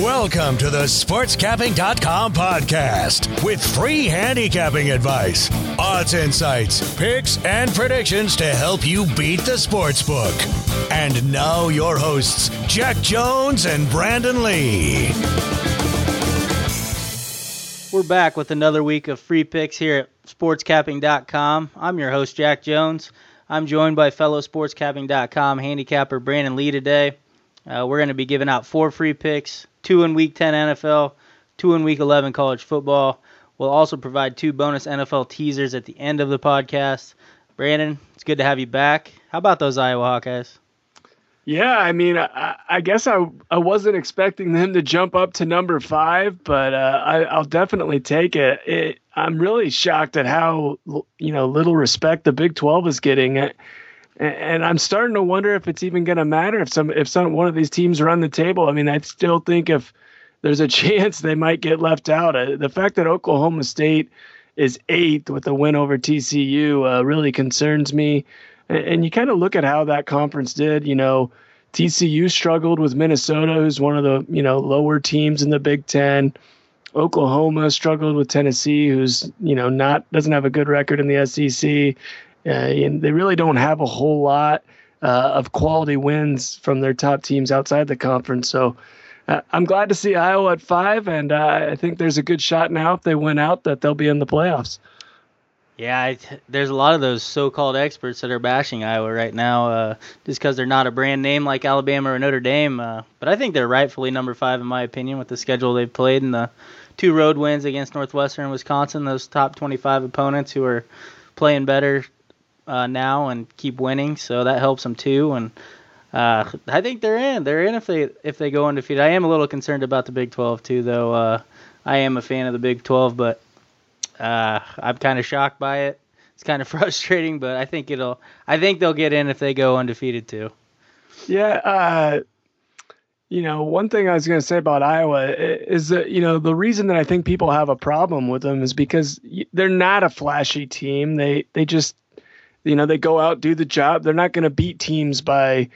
Welcome to the SportsCapping.com podcast with free handicapping advice, odds insights, picks, and predictions to help you beat the sports book. And now, your hosts, Jack Jones and Brandon Lee. We're back with another week of free picks here at SportsCapping.com. I'm your host, Jack Jones. I'm joined by fellow SportsCapping.com handicapper Brandon Lee today. Uh, we're going to be giving out four free picks, two in Week 10 NFL, two in Week 11 college football. We'll also provide two bonus NFL teasers at the end of the podcast. Brandon, it's good to have you back. How about those Iowa Hawkeyes? Yeah, I mean, I, I guess I I wasn't expecting them to jump up to number five, but uh, I, I'll definitely take it. it. I'm really shocked at how you know little respect the Big 12 is getting. And, and I'm starting to wonder if it's even going to matter if some if some one of these teams run the table. I mean, I still think if there's a chance they might get left out. Uh, the fact that Oklahoma State is eighth with a win over TCU uh, really concerns me. And, and you kind of look at how that conference did. You know, TCU struggled with Minnesota, who's one of the you know lower teams in the Big Ten. Oklahoma struggled with Tennessee, who's you know not doesn't have a good record in the SEC. Uh, and they really don't have a whole lot uh, of quality wins from their top teams outside the conference. So uh, I'm glad to see Iowa at five, and I think there's a good shot now if they win out that they'll be in the playoffs. Yeah, there's a lot of those so-called experts that are bashing Iowa right now, uh, just because they're not a brand name like Alabama or Notre Dame. Uh, but I think they're rightfully number five in my opinion with the schedule they've played and the two road wins against Northwestern and Wisconsin. Those top 25 opponents who are playing better uh, now and keep winning, so that helps them too. And uh, I think they're in. They're in if they if they go undefeated. I am a little concerned about the Big 12 too, though. Uh, I am a fan of the Big 12, but uh, I'm kind of shocked by it. It's kind of frustrating, but I think it'll. I think they'll get in if they go undefeated too. Yeah. Uh, you know, one thing I was going to say about Iowa is that you know the reason that I think people have a problem with them is because they're not a flashy team. They they just you know they go out do the job. They're not going to beat teams by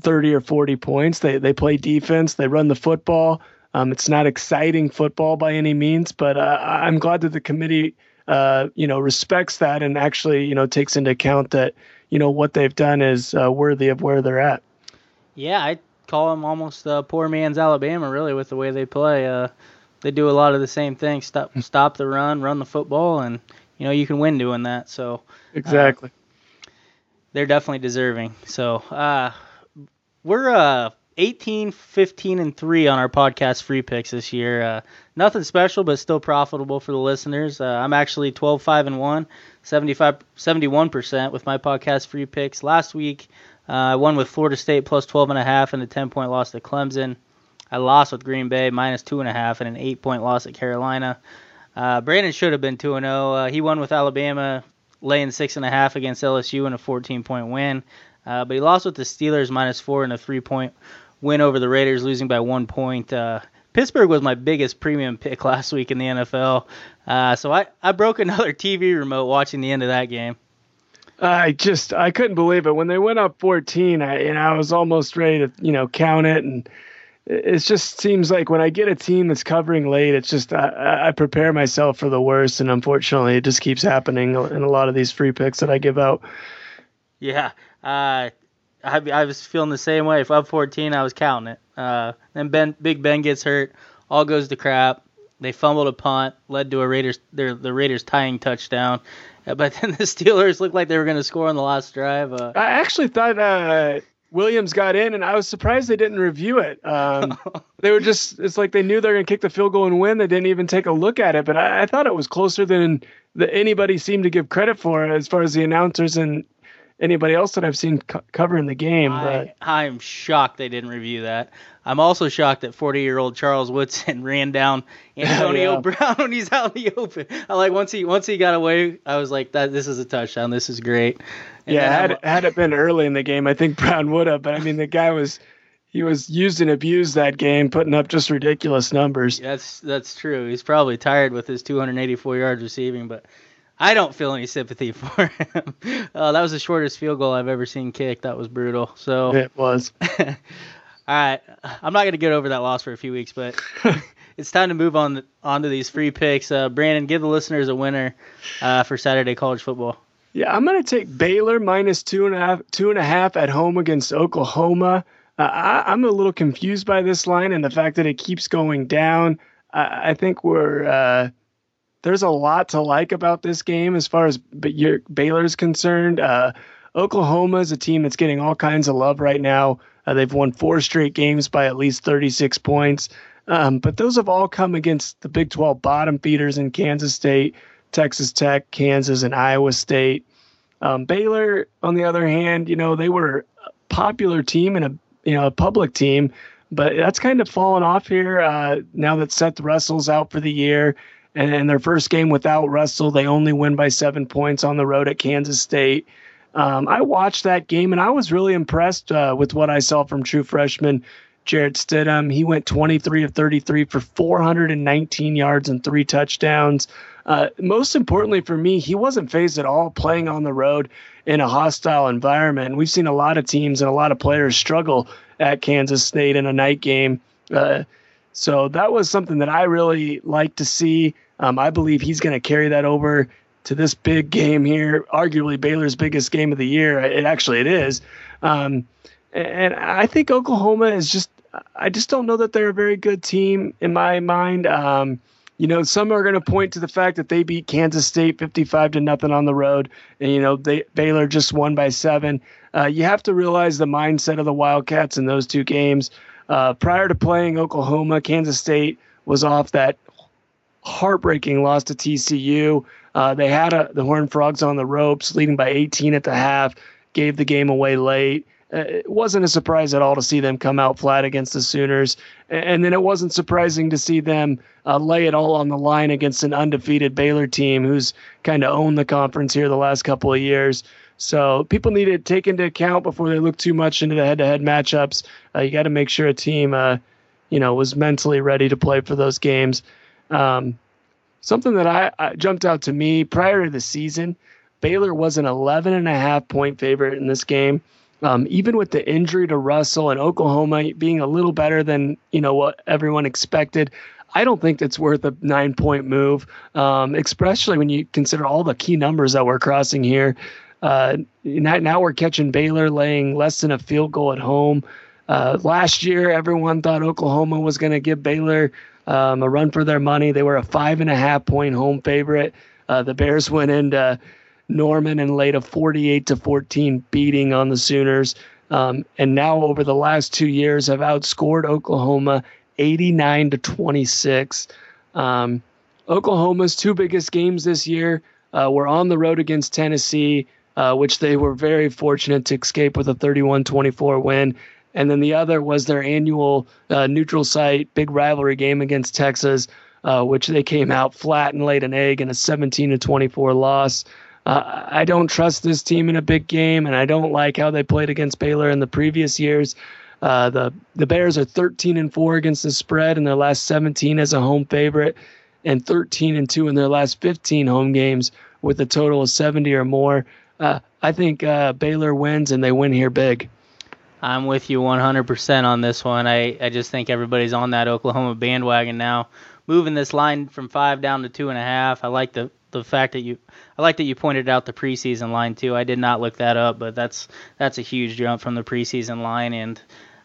30 or 40 points. They they play defense. They run the football. Um, it's not exciting football by any means, but uh, I'm glad that the committee, uh, you know, respects that and actually, you know, takes into account that, you know, what they've done is uh, worthy of where they're at. Yeah, I call them almost uh, poor man's Alabama, really, with the way they play. Uh, they do a lot of the same things: stop, stop the run, run the football, and you know you can win doing that. So uh, exactly, they're definitely deserving. So we're uh 18, 15, and 3 on our podcast free picks this year. Uh, nothing special, but still profitable for the listeners. Uh, I'm actually 12, 5, and 1, 75, 71% with my podcast free picks. Last week, uh, I won with Florida State plus 12.5 and a 10 point loss to Clemson. I lost with Green Bay minus 2.5 and an 8 point loss at Carolina. Uh, Brandon should have been 2 0. Uh, he won with Alabama laying 6.5 against LSU in a 14 point win. Uh, but he lost with the Steelers minus four in a three point win over the Raiders, losing by one point. Uh, Pittsburgh was my biggest premium pick last week in the NFL, uh, so I, I broke another TV remote watching the end of that game. I just I couldn't believe it when they went up 14. I and I was almost ready to you know count it, and it just seems like when I get a team that's covering late, it's just I, I prepare myself for the worst, and unfortunately, it just keeps happening in a lot of these free picks that I give out. Yeah, uh, I, I was feeling the same way. If up 14, I was counting it. Uh, then Ben, Big Ben gets hurt. All goes to crap. They fumbled a punt, led to a Raiders their the Raiders tying touchdown. Uh, but then the Steelers looked like they were going to score on the last drive. Uh, I actually thought uh, Williams got in, and I was surprised they didn't review it. Um, they were just it's like they knew they were going to kick the field goal and win. They didn't even take a look at it. But I, I thought it was closer than the, anybody seemed to give credit for as far as the announcers and anybody else that I've seen co- covering the game. I, I'm shocked they didn't review that. I'm also shocked that 40 year old Charles Woodson ran down Antonio yeah. Brown when he's out in the open. I like once he once he got away, I was like, that this is a touchdown. This is great. And yeah, had, had it been early in the game, I think Brown would have. But I mean, the guy was he was used and abused that game, putting up just ridiculous numbers. That's that's true. He's probably tired with his 284 yards receiving, but I don't feel any sympathy for him. Uh, that was the shortest field goal I've ever seen kicked. That was brutal. So it was. All right, I'm not gonna get over that loss for a few weeks, but it's time to move on on to these free picks. Uh, Brandon, give the listeners a winner uh, for Saturday college football. Yeah, I'm going to take Baylor minus two and a half, two and a half at home against Oklahoma. Uh, I, am a little confused by this line and the fact that it keeps going down. I, I think we're uh, there's a lot to like about this game as far as Baylor's concerned. Uh, Oklahoma is a team that's getting all kinds of love right now. Uh, they've won four straight games by at least 36 points. Um, but those have all come against the Big 12 bottom feeders in Kansas State, Texas Tech, Kansas, and Iowa State. Um, Baylor, on the other hand, you know they were a popular team and a you know a public team, but that's kind of fallen off here uh, now that Seth Russell's out for the year. And in their first game without Russell, they only win by seven points on the road at Kansas State. Um, I watched that game and I was really impressed uh, with what I saw from true freshman Jarrett Stidham. He went 23 of 33 for 419 yards and three touchdowns. Uh, most importantly for me, he wasn't fazed at all playing on the road in a hostile environment. We've seen a lot of teams and a lot of players struggle at Kansas State in a night game. Uh, so that was something that I really like to see. Um, I believe he's going to carry that over to this big game here, arguably Baylor's biggest game of the year. It actually it is. Um, and I think Oklahoma is just I just don't know that they're a very good team in my mind. Um, you know, some are going to point to the fact that they beat Kansas State 55 to nothing on the road, and you know they Baylor just won by seven. Uh, you have to realize the mindset of the Wildcats in those two games. Uh, prior to playing Oklahoma, Kansas State was off that heartbreaking loss to TCU. Uh, they had a, the Horned Frogs on the ropes, leading by 18 at the half, gave the game away late. Uh, it wasn't a surprise at all to see them come out flat against the Sooners. And then it wasn't surprising to see them uh, lay it all on the line against an undefeated Baylor team who's kind of owned the conference here the last couple of years. So people need to take into account before they look too much into the head-to-head matchups. Uh, you got to make sure a team, uh, you know, was mentally ready to play for those games. Um, something that I, I, jumped out to me prior to the season, Baylor was an 11 and a half point favorite in this game. Um, even with the injury to Russell and Oklahoma being a little better than you know what everyone expected, I don't think it's worth a nine point move, um, especially when you consider all the key numbers that we're crossing here. Uh, now, we're catching Baylor laying less than a field goal at home. Uh, last year, everyone thought Oklahoma was going to give Baylor um, a run for their money. They were a five and a half point home favorite. Uh, the Bears went into Norman and laid a 48 to 14 beating on the Sooners. Um, and now over the last two years have outscored Oklahoma 89 to 26. Um, Oklahoma's two biggest games this year uh, were on the road against Tennessee, uh, which they were very fortunate to escape with a 31 24 win. And then the other was their annual uh, neutral site big rivalry game against Texas, uh, which they came out flat and laid an egg in a 17 to 24 loss. Uh, I don't trust this team in a big game, and I don't like how they played against Baylor in the previous years. Uh, the the Bears are 13 and four against the spread in their last 17 as a home favorite, and 13 and two in their last 15 home games with a total of 70 or more. Uh, I think uh, Baylor wins, and they win here big. I'm with you 100% on this one. I, I just think everybody's on that Oklahoma bandwagon now, moving this line from five down to two and a half. I like the the fact that you I like that you pointed out the preseason line too. I did not look that up, but that's that's a huge jump from the preseason line. And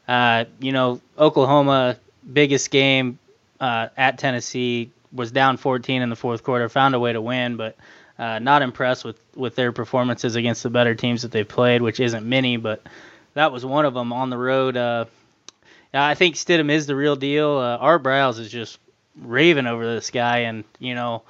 uh, you know, Oklahoma biggest game uh, at Tennessee was down 14 in the fourth quarter, found a way to win, but uh, not impressed with with their performances against the better teams that they've played, which isn't many, but that was one of them on the road. Uh, I think Stidham is the real deal. Uh, Art Briles is just raving over this guy, and you know,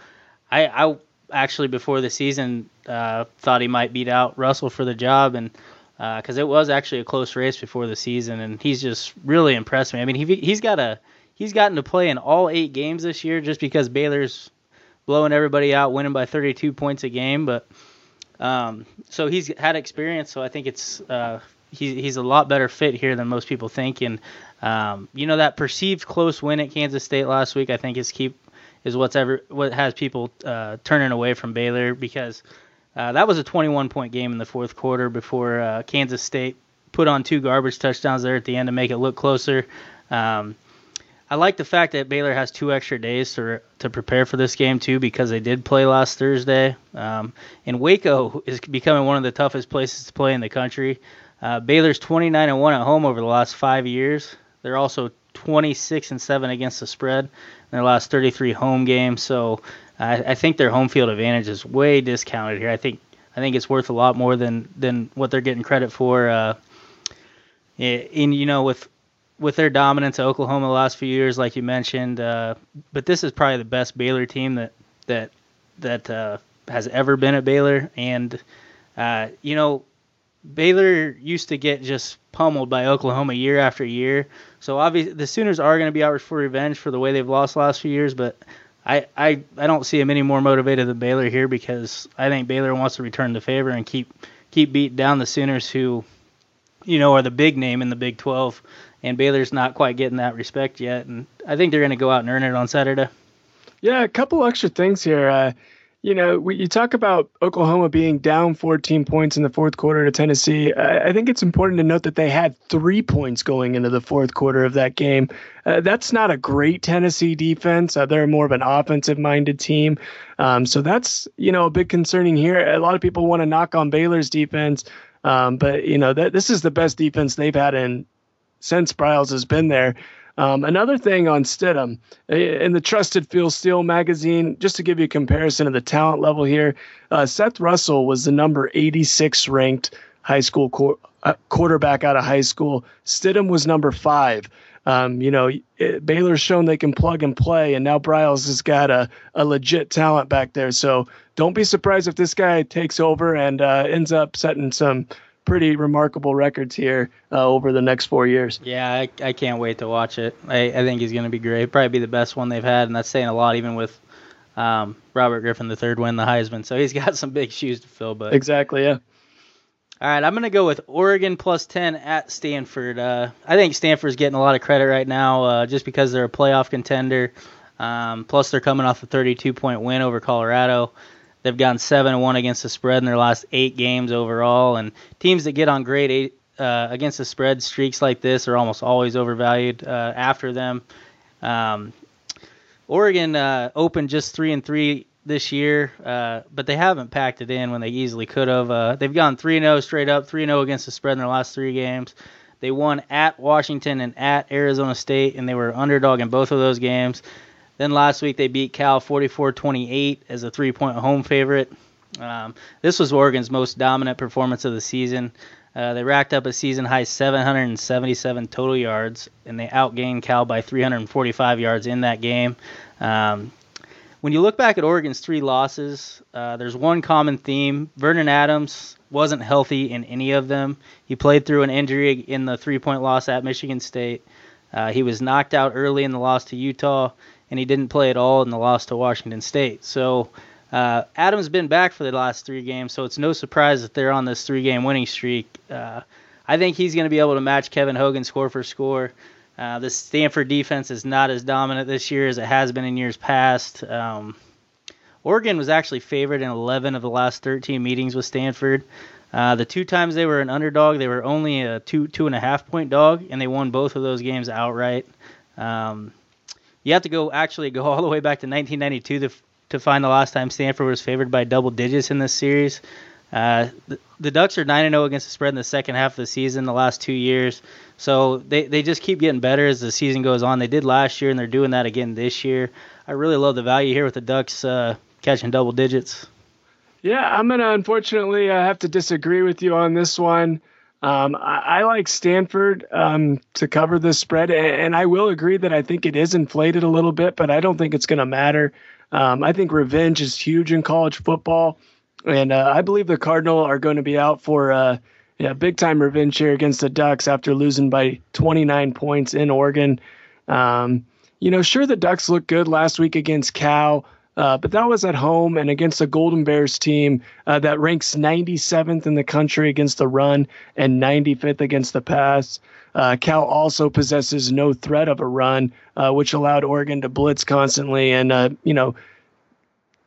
I, I actually before the season uh, thought he might beat out Russell for the job, and because uh, it was actually a close race before the season, and he's just really impressed me. I mean, he he's got a he's gotten to play in all eight games this year just because Baylor's blowing everybody out, winning by 32 points a game, but. Um, so he's had experience, so I think it's uh, he's he's a lot better fit here than most people think. And um, you know that perceived close win at Kansas State last week, I think is keep is what's ever what has people uh, turning away from Baylor because uh, that was a 21 point game in the fourth quarter before uh, Kansas State put on two garbage touchdowns there at the end to make it look closer. Um, I like the fact that Baylor has two extra days to to prepare for this game too, because they did play last Thursday. Um, and Waco is becoming one of the toughest places to play in the country. Uh, Baylor's 29 and one at home over the last five years. They're also 26 and seven against the spread in their last 33 home games. So I, I think their home field advantage is way discounted here. I think I think it's worth a lot more than than what they're getting credit for. Uh, in you know with with their dominance at Oklahoma the last few years, like you mentioned. Uh, but this is probably the best Baylor team that that that uh, has ever been at Baylor, and uh, you know, Baylor used to get just pummeled by Oklahoma year after year. So obviously, the Sooners are going to be out for revenge for the way they've lost the last few years, but. I, I, I don't see them any more motivated than Baylor here because I think Baylor wants to return the favor and keep keep beating down the Sooners who, you know, are the big name in the Big 12 and Baylor's not quite getting that respect yet. And I think they're going to go out and earn it on Saturday. Yeah, a couple extra things here. Uh, you know, we, you talk about Oklahoma being down 14 points in the fourth quarter to Tennessee. I, I, think it's important to note that they had three points going into the fourth quarter of that game. Uh, that's not a great Tennessee defense. Uh, they're more of an offensive minded team. Um, so that's, you know, a big concerning here. A lot of people want to knock on Baylor's defense. Um, but you know that this is the best defense they've had in since Briles has been there. Um, another thing on Stidham in the Trusted Phil Steele magazine, just to give you a comparison of the talent level here, uh, Seth Russell was the number 86 ranked high school uh, quarterback out of high school. Stidham was number five. Um, you know, it, Baylor's shown they can plug and play, and now Briles has got a, a legit talent back there. So don't be surprised if this guy takes over and uh, ends up setting some pretty remarkable records here uh, over the next four years. Yeah, I, I can't wait to watch it. I, I think he's going to be great. Probably be the best one they've had, and that's saying a lot, even with um, Robert Griffin the third win the Heisman. So he's got some big shoes to fill. But exactly, yeah. All right, I'm going to go with Oregon plus 10 at Stanford. Uh, I think Stanford's getting a lot of credit right now uh, just because they're a playoff contender. Um, plus, they're coming off a 32 point win over Colorado. They've gone seven and one against the spread in their last eight games overall, and teams that get on great eight, uh, against the spread streaks like this are almost always overvalued uh, after them. Um, Oregon uh, opened just three and three this year, uh, but they haven't packed it in when they easily could have. Uh, they've gone three and zero oh straight up, three and zero oh against the spread in their last three games. They won at Washington and at Arizona State, and they were underdog in both of those games. Then last week they beat Cal 44-28 as a three-point home favorite. Um, this was Oregon's most dominant performance of the season. Uh, they racked up a season high 777 total yards, and they outgained Cal by 345 yards in that game. Um, when you look back at Oregon's three losses, uh, there's one common theme. Vernon Adams wasn't healthy in any of them. He played through an injury in the three point loss at Michigan State. Uh, he was knocked out early in the loss to Utah, and he didn't play at all in the loss to Washington State. So uh, Adams been back for the last three games, so it's no surprise that they're on this three-game winning streak. Uh, I think he's going to be able to match Kevin Hogan score for score. Uh, the Stanford defense is not as dominant this year as it has been in years past. Um, Oregon was actually favored in 11 of the last 13 meetings with Stanford. Uh, the two times they were an underdog, they were only a two two and a half point dog, and they won both of those games outright. Um, you have to go actually go all the way back to 1992 to, to find the last time Stanford was favored by double digits in this series. Uh, the, the, Ducks are 9 0 against the spread in the second half of the season the last two years. So they, they just keep getting better as the season goes on. They did last year, and they're doing that again this year. I really love the value here with the Ducks uh, catching double digits. Yeah, I'm going to unfortunately uh, have to disagree with you on this one. Um, I, I, like Stanford um, to cover this spread, and, and, I will agree that I think it is inflated a little bit, but I don't think it's going to matter. Um, I think revenge is huge in college football, and uh, I believe the Cardinal are going to be out for uh, yeah, big time revenge here against the Ducks after losing by 29 points in Oregon. Um, you know, sure the Ducks looked good last week against Cal. Uh, but that was at home and against a Golden Bears team uh, that ranks 97th in the country against the run and 95th against the pass. Uh, Cal also possesses no threat of a run, uh, which allowed Oregon to blitz constantly and, uh, you know,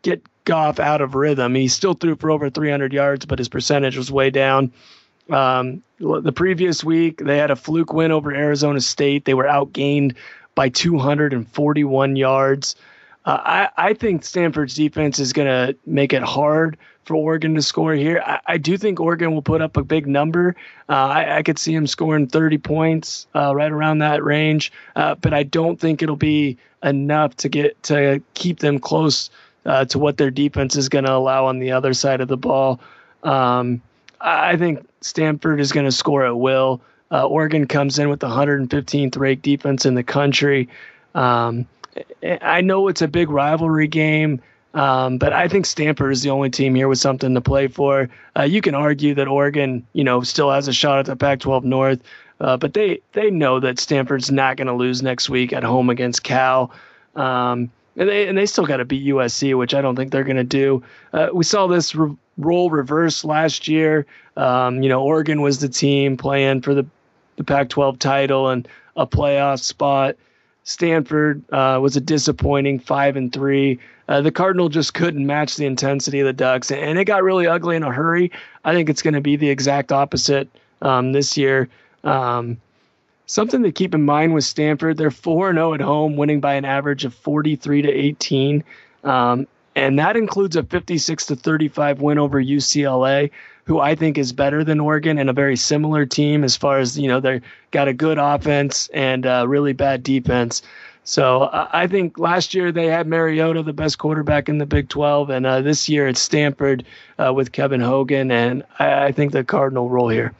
get Goff out of rhythm. He still threw for over 300 yards, but his percentage was way down. Um, the previous week, they had a fluke win over Arizona State. They were outgained by 241 yards. Uh, I, I think Stanford's defense is going to make it hard for Oregon to score here. I, I, do think Oregon will put up a big number. Uh, I, I, could see him scoring 30 points, uh, right around that range. Uh, but I don't think it'll be enough to get to keep them close uh, to what their defense is going to allow on the other side of the ball. Um, I think Stanford is going to score at will. Uh, Oregon comes in with the 115th ranked defense in the country. Um, I know it's a big rivalry game, um, but I think Stanford is the only team here with something to play for. Uh, you can argue that Oregon, you know, still has a shot at the Pac-12 North, uh, but they they know that Stanford's not going to lose next week at home against Cal. Um, and they and they still got to beat USC, which I don't think they're going to do. Uh, we saw this re- role reverse last year. Um, you know, Oregon was the team playing for the the Pac-12 title and a playoff spot. Stanford uh, was a disappointing five and three. Uh, the Cardinal just couldn't match the intensity of the Ducks, and it got really ugly in a hurry. I think it's going to be the exact opposite um, this year. Um, Something to keep in mind with Stanford, they're 4 0 at home, winning by an average of 43 to 18. Um, and that includes a 56 to 35 win over UCLA, who I think is better than Oregon and a very similar team as far as, you know, they got a good offense and a really bad defense. So I think last year they had Mariota, the best quarterback in the Big 12, and uh, this year it's Stanford uh, with Kevin Hogan, and I, I think the Cardinal roll here.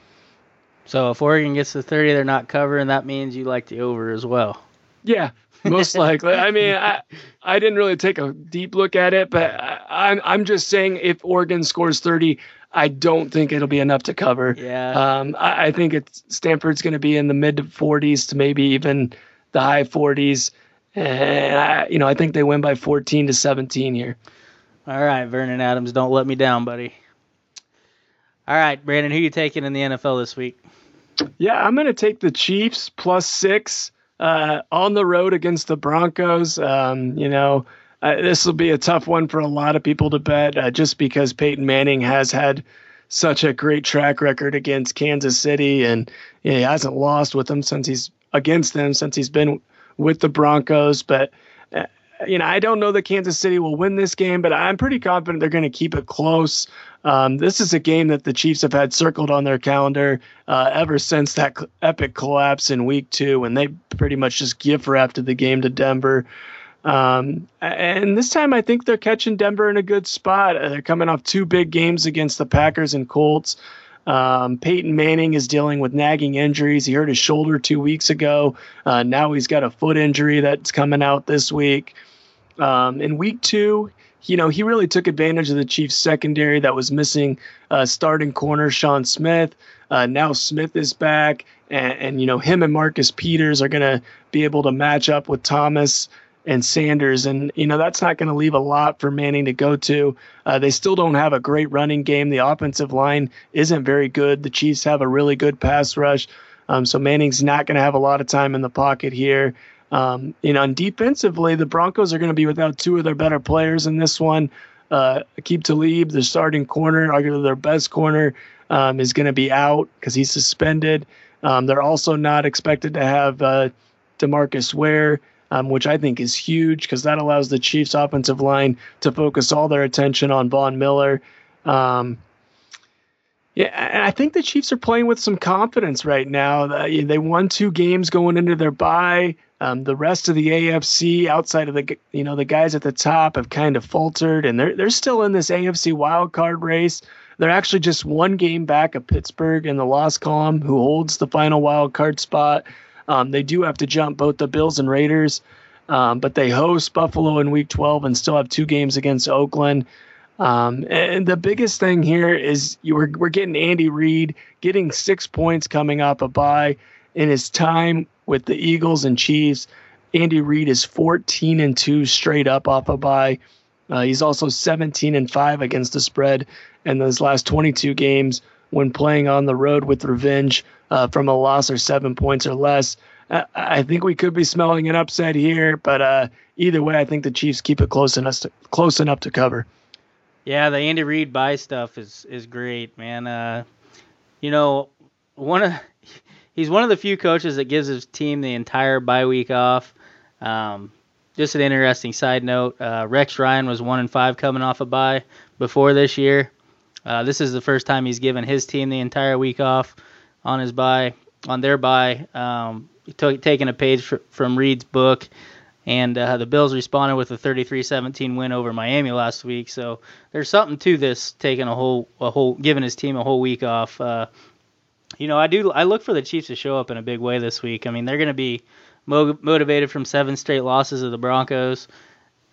So if Oregon gets to 30, they're not covering. That means you like the over as well. Yeah, most likely. I mean, I I didn't really take a deep look at it, but I, am I'm just saying if Oregon scores 30, I don't think it'll be enough to cover. Yeah. Um, I, I think it's Stanford's going to be in the mid 40s to maybe even the high 40s, and I, you know I think they win by 14 to 17 here. All right, Vernon Adams, don't let me down, buddy. All right, Brandon, who you taking in the NFL this week? Yeah, I'm going to take the Chiefs plus six uh, on the road against the Broncos. Um, you know, uh, this will be a tough one for a lot of people to bet uh, just because Peyton Manning has had such a great track record against Kansas City and you know, he hasn't lost with them since he's against them since he's been with the Broncos. But uh, you know, I don't know that Kansas City will win this game, but I'm pretty confident they're going to keep it close. Um, this is a game that the Chiefs have had circled on their calendar uh, ever since that epic collapse in Week Two, when they pretty much just gift wrapped the game to Denver. Um, and this time, I think they're catching Denver in a good spot. Uh, they're coming off two big games against the Packers and Colts. Um, Peyton Manning is dealing with nagging injuries. He hurt his shoulder two weeks ago. Uh, now he's got a foot injury that's coming out this week. Um, in week two, you know, he really took advantage of the Chiefs secondary that was missing uh, starting corner Sean Smith. Uh, now Smith is back, and, and, you know him and Marcus Peters are going to be able to match up with Thomas and Sanders, and you know that's not going to leave a lot for Manning to go to. Uh, they still don't have a great running game. The offensive line isn't very good. The Chiefs have a really good pass rush, um, so Manning's not going to have a lot of time in the pocket here. Um, you know, defensively, the Broncos are going to be without two of their better players in this one. Uh, Aqib Talib, the starting corner, arguably their best corner, um, is going to be out because he's suspended. Um, they're also not expected to have uh, Demarcus Ware, um, which I think is huge because that allows the Chiefs' offensive line to focus all their attention on Von Miller. Um, yeah, and I think the Chiefs are playing with some confidence right now. They won two games going into their bye. Um, the rest of the AFC, outside of the you know the guys at the top, have kind of faltered, and they're they're still in this AFC wild card race. They're actually just one game back of Pittsburgh in the loss column, who holds the final wild card spot. Um, they do have to jump both the Bills and Raiders, um, but they host Buffalo in Week 12 and still have two games against Oakland. Um, and the biggest thing here is you were, we're getting Andy Reid getting six points coming off a bye in his time with the Eagles and Chiefs. Andy Reid is 14 and 2 straight up off a bye. Uh, he's also 17 and 5 against the spread in those last 22 games when playing on the road with revenge uh, from a loss or seven points or less. Uh, I think we could be smelling an upset here, but uh, either way, I think the Chiefs keep it close enough to, close enough to cover. Yeah, the Andy Reid bye stuff is is great, man. Uh, you know, one of he's one of the few coaches that gives his team the entire bye week off. Um, just an interesting side note: uh, Rex Ryan was one and five coming off a bye before this year. Uh, this is the first time he's given his team the entire week off on his bye, on their bye. Um, taking a page fr- from Reid's book, and uh, the Bills responded with a 33-17 win over Miami last week. So there's something to this, taking a whole, a whole, giving his team a whole week off. Uh, you know, I do, I look for the Chiefs to show up in a big way this week. I mean, they're going to be mo- motivated from seven straight losses of the Broncos.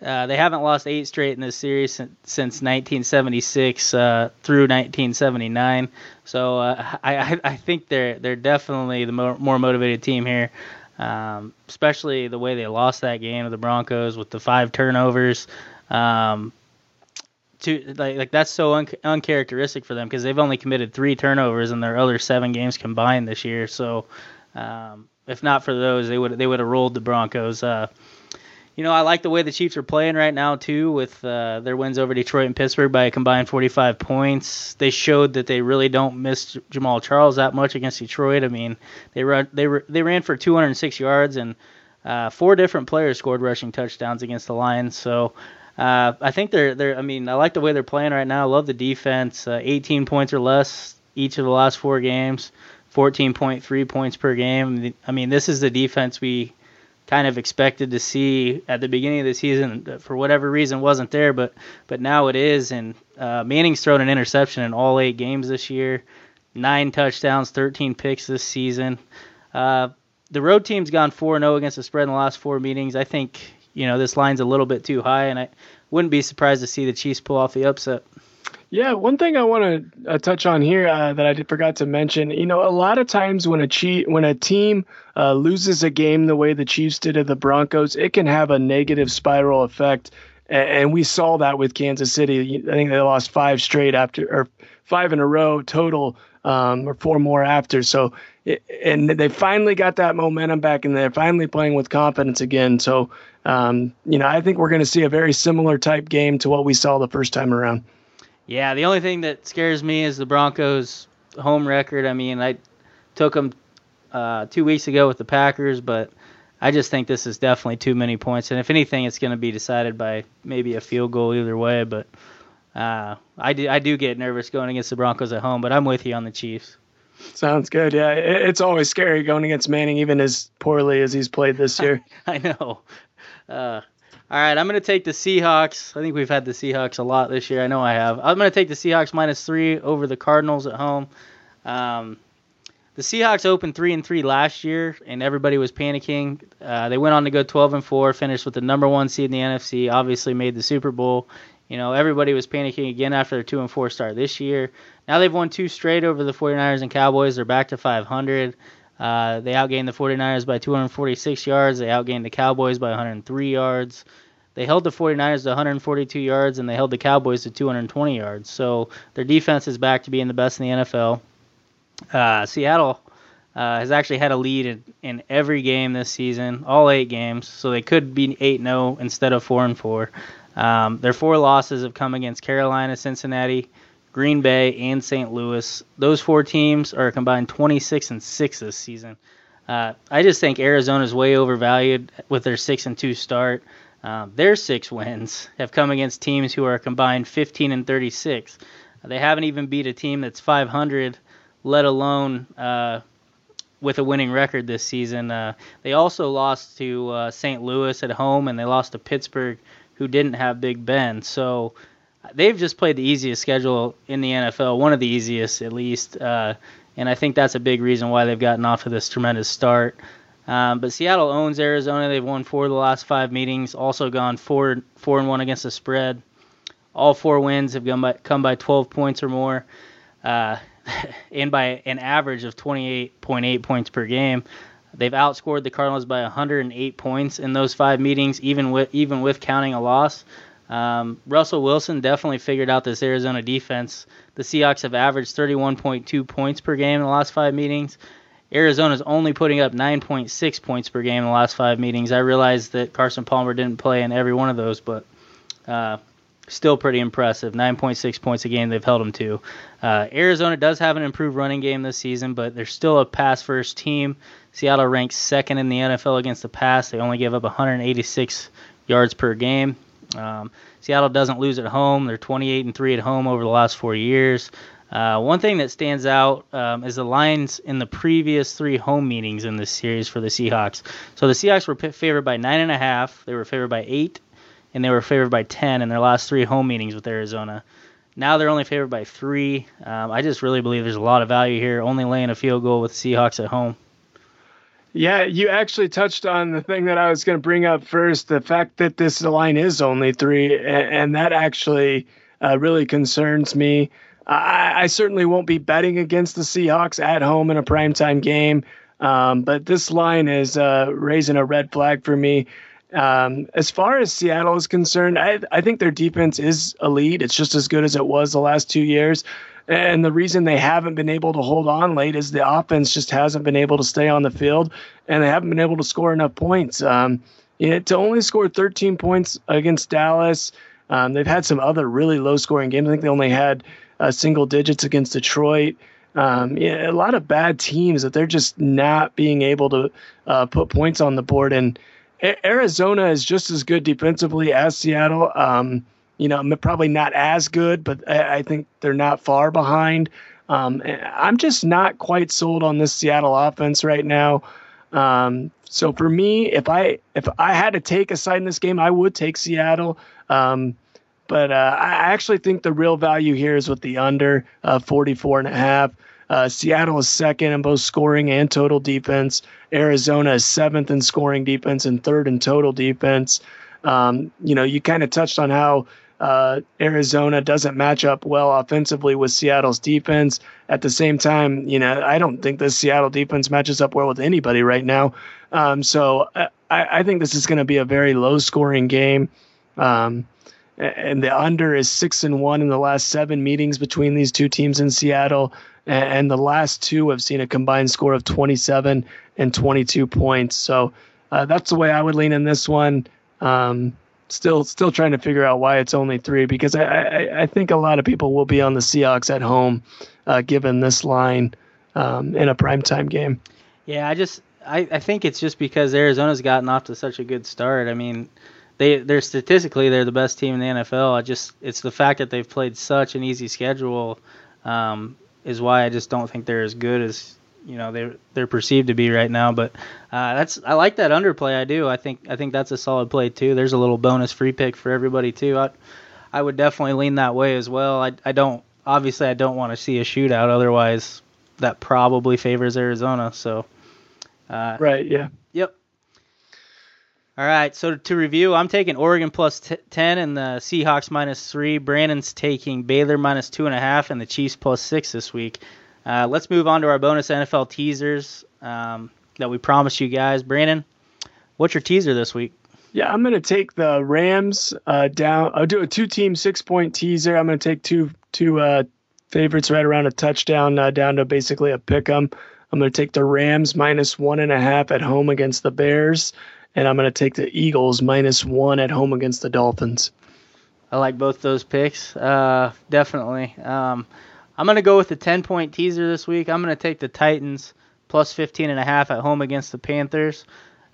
Uh, they haven't lost eight straight in this series since, since 1976 uh, through 1979. So uh, I, I think they're they're definitely the more, more motivated team here, um, especially the way they lost that game to the Broncos with the five turnovers. Um, to like, like that's so un- uncharacteristic for them because they've only committed three turnovers in their other seven games combined this year. So um, if not for those, they would they would have rolled the Broncos. Uh, you know, I like the way the Chiefs are playing right now too, with uh, their wins over Detroit and Pittsburgh by a combined 45 points. They showed that they really don't miss Jamaal Charles that much against Detroit. I mean, they run they were they ran for 206 yards and uh, four different players scored rushing touchdowns against the Lions. So uh, I think they're they're. I mean, I like the way they're playing right now. I love the defense. Uh, 18 points or less each of the last four games. 14.3 points per game. I mean, this is the defense we kind of expected to see at the beginning of the season. For whatever reason, wasn't there, but but now it is. And uh, Manning's thrown an interception in all eight games this year, nine touchdowns, 13 picks this season. Uh, the road team's gone 4-0 against the spread in the last four meetings. I think you know this line's a little bit too high, and I wouldn't be surprised to see the Chiefs pull off the upset. Yeah, one thing I want to uh, touch on here uh, that I did, forgot to mention, you know, a lot of times when a Chief, when a team uh, loses a game the way the Chiefs did to the Broncos, it can have a negative spiral effect, and, and we saw that with Kansas City. I think they lost five straight after, or five in a row total, um, or four more after. So, it, and they finally got that momentum back, and they're finally playing with confidence again. So, um, you know, I think we're going to see a very similar type game to what we saw the first time around. Yeah, the only thing that scares me is the Broncos' home record. I mean, I took them uh, two weeks ago with the Packers, but I just think this is definitely too many points. And if anything, it's going to be decided by maybe a field goal either way. But uh, I do I do get nervous going against the Broncos at home, but I'm with you on the Chiefs. Sounds good. Yeah, it's always scary going against Manning, even as poorly as he's played this year. I know. Uh, all right, I'm going to take the Seahawks. I think we've had the Seahawks a lot this year. I know I have. I'm going to take the Seahawks minus three over the Cardinals at home. Um, the Seahawks opened three and three last year, and everybody was panicking. Uh, they went on to go 12 and four, finished with the number one seed in the NFC. Obviously, made the Super Bowl. You know, everybody was panicking again after their two and four start this year. Now they've won two straight over the 49ers and Cowboys. They're back to 500. Uh, they outgained the 49ers by 246 yards. They outgained the Cowboys by 103 yards. They held the 49ers to 142 yards, and they held the Cowboys to 220 yards. So their defense is back to being the best in the NFL. Uh, Seattle uh, has actually had a lead in, in, every game this season, all eight games. So they could be 8-0 instead of 4-4. Um, their four losses have come against Carolina, Cincinnati, Green Bay, and St. Louis. Those four teams are combined 26 and 6 this season. Uh, I just think Arizona is way overvalued with their 6 and 2 start. Um, their six wins have come against teams who are combined 15 and 36. They haven't even beat a team that's 500, let alone uh, with a winning record this season. Uh, they also lost to uh, St. Louis at home, and they lost to Pittsburgh, who didn't have Big Ben. So they've just played the easiest schedule in the NFL, one of the easiest at least. Uh, and I think that's a big reason why they've gotten off to this tremendous start. Um, but Seattle owns Arizona. They've won four of the last five meetings. Also gone four four and one against the spread. All four wins have come by, come by 12 points or more, uh, and by an average of 28.8 points per game. They've outscored the Cardinals by 108 points in those five meetings, even with even with counting a loss. Um, Russell Wilson definitely figured out this Arizona defense. The Seahawks have averaged 31.2 points per game in the last five meetings. Arizona's only putting up 9.6 points per game in the last five meetings. I realize that Carson Palmer didn't play in every one of those, but uh, still pretty impressive. 9.6 points a game they've held them to. Uh, Arizona does have an improved running game this season, but they're still a pass first team. Seattle ranks second in the NFL against the pass. They only give up 186 yards per game. Um, Seattle doesn't lose at home. They're 28 and 3 at home over the last four years. Uh, one thing that stands out um, is the lines in the previous three home meetings in this series for the Seahawks. So the Seahawks were favored by nine and a half. They were favored by eight and they were favored by 10 in their last three home meetings with Arizona. Now they're only favored by three. Um, I just really believe there's a lot of value here, only laying a field goal with Seahawks at home. Yeah, you actually touched on the thing that I was going to bring up first the fact that this line is only three, and, that actually uh, really concerns me. I, I, certainly won't be betting against the Seahawks at home in a primetime game, um, but this line is uh, raising a red flag for me. Um, as far as Seattle is concerned, I, I think their defense is elite. It's just as good as it was the last two years. And the reason they haven't been able to hold on late is the offense just hasn't been able to stay on the field, and they haven't been able to score enough points. Um, know, to only score 13 points against Dallas, um, they've had some other really low-scoring games. I think they only had uh, single digits against Detroit. Um, yeah, a lot of bad teams that they're just not being able to uh, put points on the board. And Arizona is just as good defensively as Seattle. Um, you know, probably not as good, but I, I think they're not far behind. Um, I'm just not quite sold on this Seattle offense right now. Um, so for me, if I if I had to take a side in this game, I would take Seattle. Um, but uh, I actually think the real value here is with the under uh, 44 and a half. Uh, Seattle is second in both scoring and total defense. Arizona is seventh in scoring defense and third in total defense. Um, you know, you kind of touched on how uh, Arizona doesn't match up well offensively with Seattle's defense. At the same time, you know, I don't think the Seattle defense matches up well with anybody right now. Um, so uh, I, I, think this is going to be a very low scoring game. Um, and the under is six and one in the last seven meetings between these two teams in Seattle and the last two have seen a combined score of 27 and 22 points. So uh, that's the way I would lean in this one. Um, still, still trying to figure out why it's only three because I, I, I think a lot of people will be on the Seahawks at home, uh, given this line um, in a primetime game. Yeah, I just I, I think it's just because Arizona's gotten off to such a good start. I mean, they they're statistically they're the best team in the NFL. I just it's the fact that they've played such an easy schedule. Um, is why I just don't think they're as good as you know they're they're perceived to be right now. But uh, that's I like that underplay. I do. I think I think that's a solid play too. There's a little bonus free pick for everybody too. I I would definitely lean that way as well. I I don't obviously I don't want to see a shootout. Otherwise, that probably favors Arizona. So. Uh, right. Yeah. Yep. All right, so to review, I'm taking Oregon plus t- 10 and the Seahawks minus 3. Brandon's taking Baylor minus 2.5 and the Chiefs plus 6 this week. Uh, let's move on to our bonus NFL teasers um, that we promised you guys. Brandon, what's your teaser this week? Yeah, I'm going to take the Rams uh, down. I'll do a two team six point teaser. I'm going to take two two uh, favorites right around a touchdown uh, down to basically a pick 'em. I'm going to take the Rams minus one and a half at home against the Bears and I'm going to take the Eagles minus one at home against the Dolphins. I like both those picks, uh, definitely. Um, I'm going to go with the 10 point teaser this week. I'm going to take the Titans plus 15 and a half at home against the Panthers.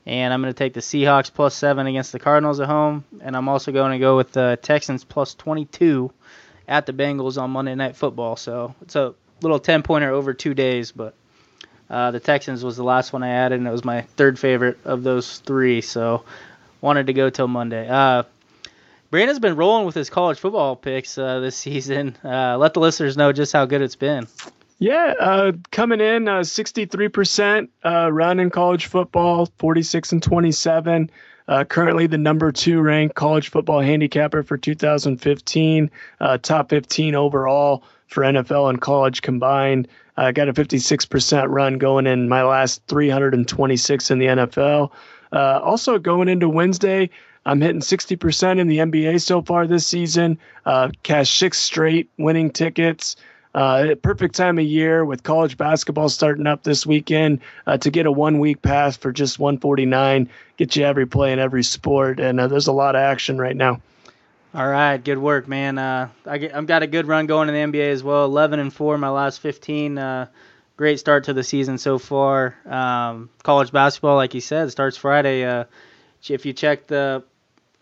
And I'm going to take the Seahawks plus 7 against the Cardinals at home. And I'm also going to go with the Texans plus 22 at the Bengals on Monday Night Football. So it's a little 10 pointer over two days, but uh, the Texans was the last one I added, and it was my third favorite of those three. So wanted to go till Monday. Uh, Brandon's been rolling with his college football picks uh, this season. Uh, let the listeners know just how good it's been. Yeah, uh, coming in uh, 63% uh, run in college football, 46 and 27. Uh, currently the number two ranked college football handicapper for 2015, uh, top 15 overall for NFL and college combined. I got a 56% run going in my last 326 in the NFL. Uh, also, going into Wednesday, I'm hitting 60% in the NBA so far this season. Uh, cash six straight winning tickets. Uh, perfect time of year with college basketball starting up this weekend uh, to get a one week pass for just 149 get you every play in every sport and uh, there's a lot of action right now All right, good work, man. Uh, I I've got a good run going in the NBA as well. 11 and four my last 15. Uh, great start to the season so far. Um, college basketball, like you said, starts Friday. Uh, if you check the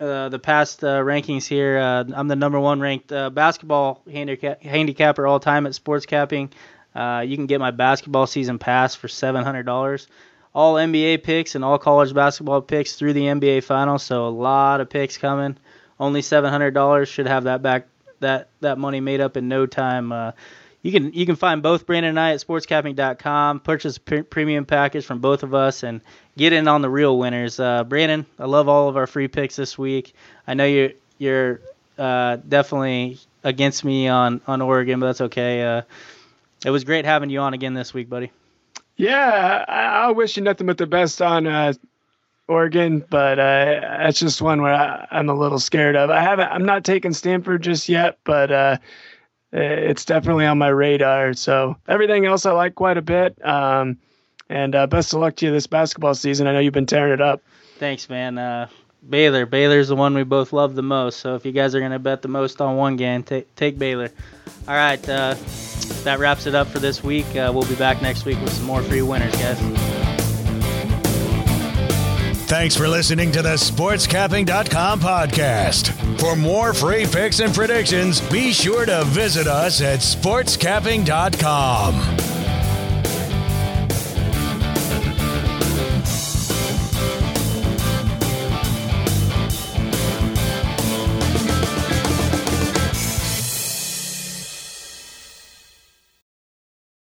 uh, the past uh, rankings here, uh, I'm the number one ranked uh, basketball handicap- handicapper all time at Sports Capping. Uh, you can get my basketball season pass for $700. All NBA picks and all college basketball picks through the NBA Finals, so a lot of picks coming only seven hundred dollars should have that back that that money made up in no time. You can you can find both Brandon and I at sportscapping.com. Purchase a pre- premium package from both of us and get in on the real winners. Uh, Brandon, I love all of our free picks this week. I know you're you're uh, definitely against me on on Oregon, but that's okay. Uh, it was great having you on again this week, buddy. Yeah, I, I wish you nothing but the best on uh, Oregon, but uh, that's just one where I, am a little scared of. I haven't. I'm not taking Stanford just yet, but uh, it's definitely on my radar. So everything else I like quite a bit. Um, and uh, best of luck to you this basketball season. I know you've been tearing it up. Thanks, man. Uh, Baylor. Baylor's the one we both love the most. So if you guys are gonna bet the most on one game, take take Baylor. All right, uh, that wraps it up for this week. Uh, we'll be back next week with some more free winners, guys. Thanks for listening to the SportsCapping.com podcast. For more free picks and predictions, be sure to visit us at SportsCapping.com.